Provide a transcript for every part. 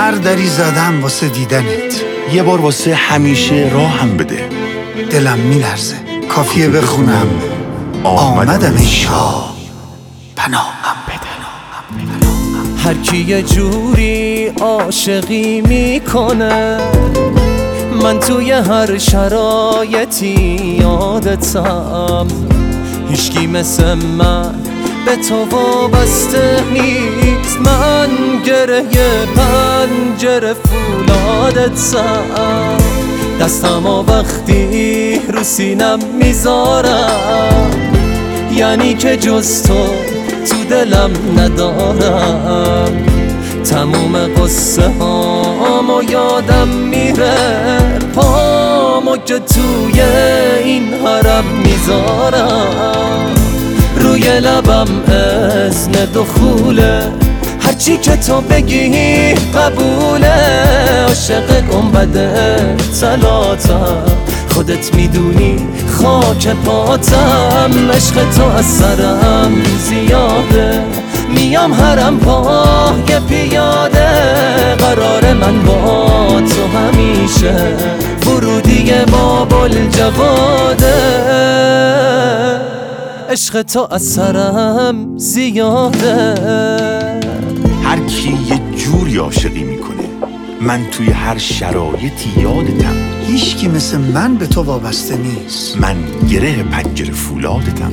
هر دری زدم واسه دیدنت. یه بار واسه همیشه راهم بده. دلم میلرزه. کافیه بخونم. آمدم ای شاه پناهم بده. هر کی یه جوری عاشقی می‌کنه من توی هر شرایطی یادتم. هیچکی مثل من به تو وابسته نیست. من گره پنجره فولادتم دستم و وقتی رو سینم می‌ذارم. یعنی که جز تو تو دلم ندارم. تموم قصه هامو یادم میره. پامو که توی این حرم می‌ذارم. لبم ازن دخوله هرچی که تو بگی قبوله. عاشق گنبده سلاتم خودت می‌دونی خاک پاتم عشق تو از سرم زیاده. میام هرم پای پیاده. قرار من با تو همیشه. ورودی بابل جواده عشق تو از سرم زیاده. هر کی یه جوری عاشقی می‌کنه من توی هر شرایطی یادتم. هیچکی مثل من به تو وابسته نیست. من گره پنجره فولادتم.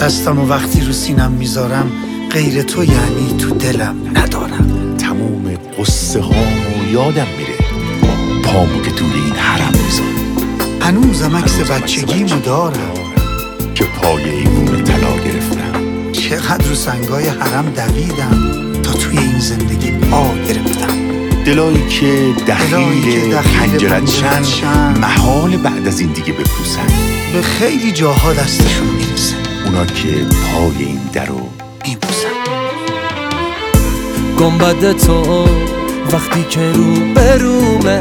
دستم و وقتی رو سینم می‌ذارم غیر تو یعنی تو دلم ندارم. تموم قصه هامو یادم میره. پامو که دور این حرم می‌ذارم. هنوزم عکس بچگیمو دارم. که پای ایوون طلا گرفتم. چقدر رو سنگای حرم دویدم تا توی این زندگی پا گرفتم. دلایی که دخیل دخیل پنجرت پنجرت چند چند. محال بعد از این دیگه بپوسن. به خیلی جاها دستشون می‌رسه. اونا که پای این درو میبوسم گنبد تو وقتی که رو برومه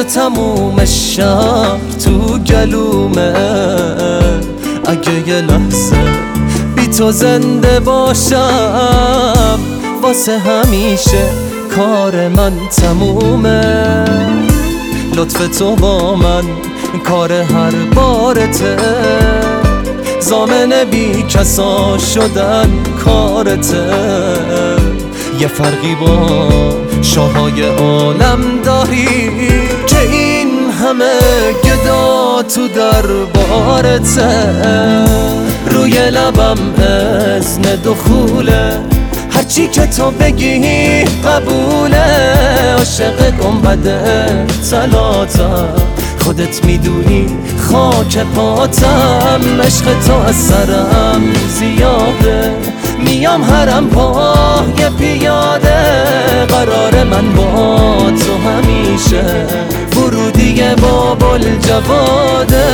بغز تموم شهر تو گلومه. اگه یه لحظه بی تو زنده باشم واسه همیشه کار من تمومه. لطف تو با من کار هر بارته. زامن بی کسا شدن کارته. یه فرقی با شاهای عالم داری. که این همه گدا تو دربارته روی لبم ازن دخوله. هرچی که تو بگی قبوله. عاشق گنبده سلاتم خودت می‌دونی خاک پاتم. عشق تو از سرم زیاده. میام هرم پای پیاده. قرار من با تو همیشه. ورودی بابل جواده.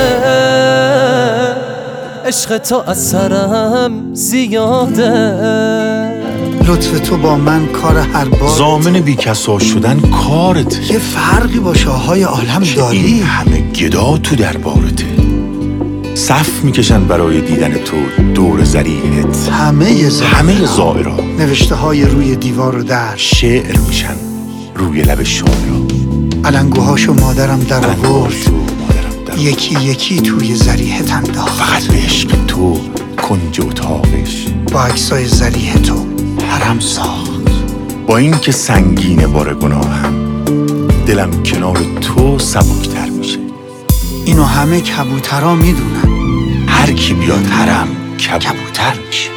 عشق تو از سرم زیاده. لطف تو با من کار هر بار زامن بیکسا شدن کارت یه فرقی با شاههای عالم این داری. همه گدا تو دربارته. صف می‌کشن برای دیدن تو دور زریحت همه زاهرا. همه زائرا نوشته های روی دیوار و در. شعر میشن روی لب شاعرا علنگوهاشو مادرم در آورد. یکی یکی توی زریحت انداخت. فقط به عشق تو کنج اتاقش. با عکسای زریح تو حرم ساخت. با اینکه سنگین بار گناهم دلم کنار تو سبکتر میشه. اینو همه کبوترا می‌دونن. هر کی بیاد حرم کبوتر میشه.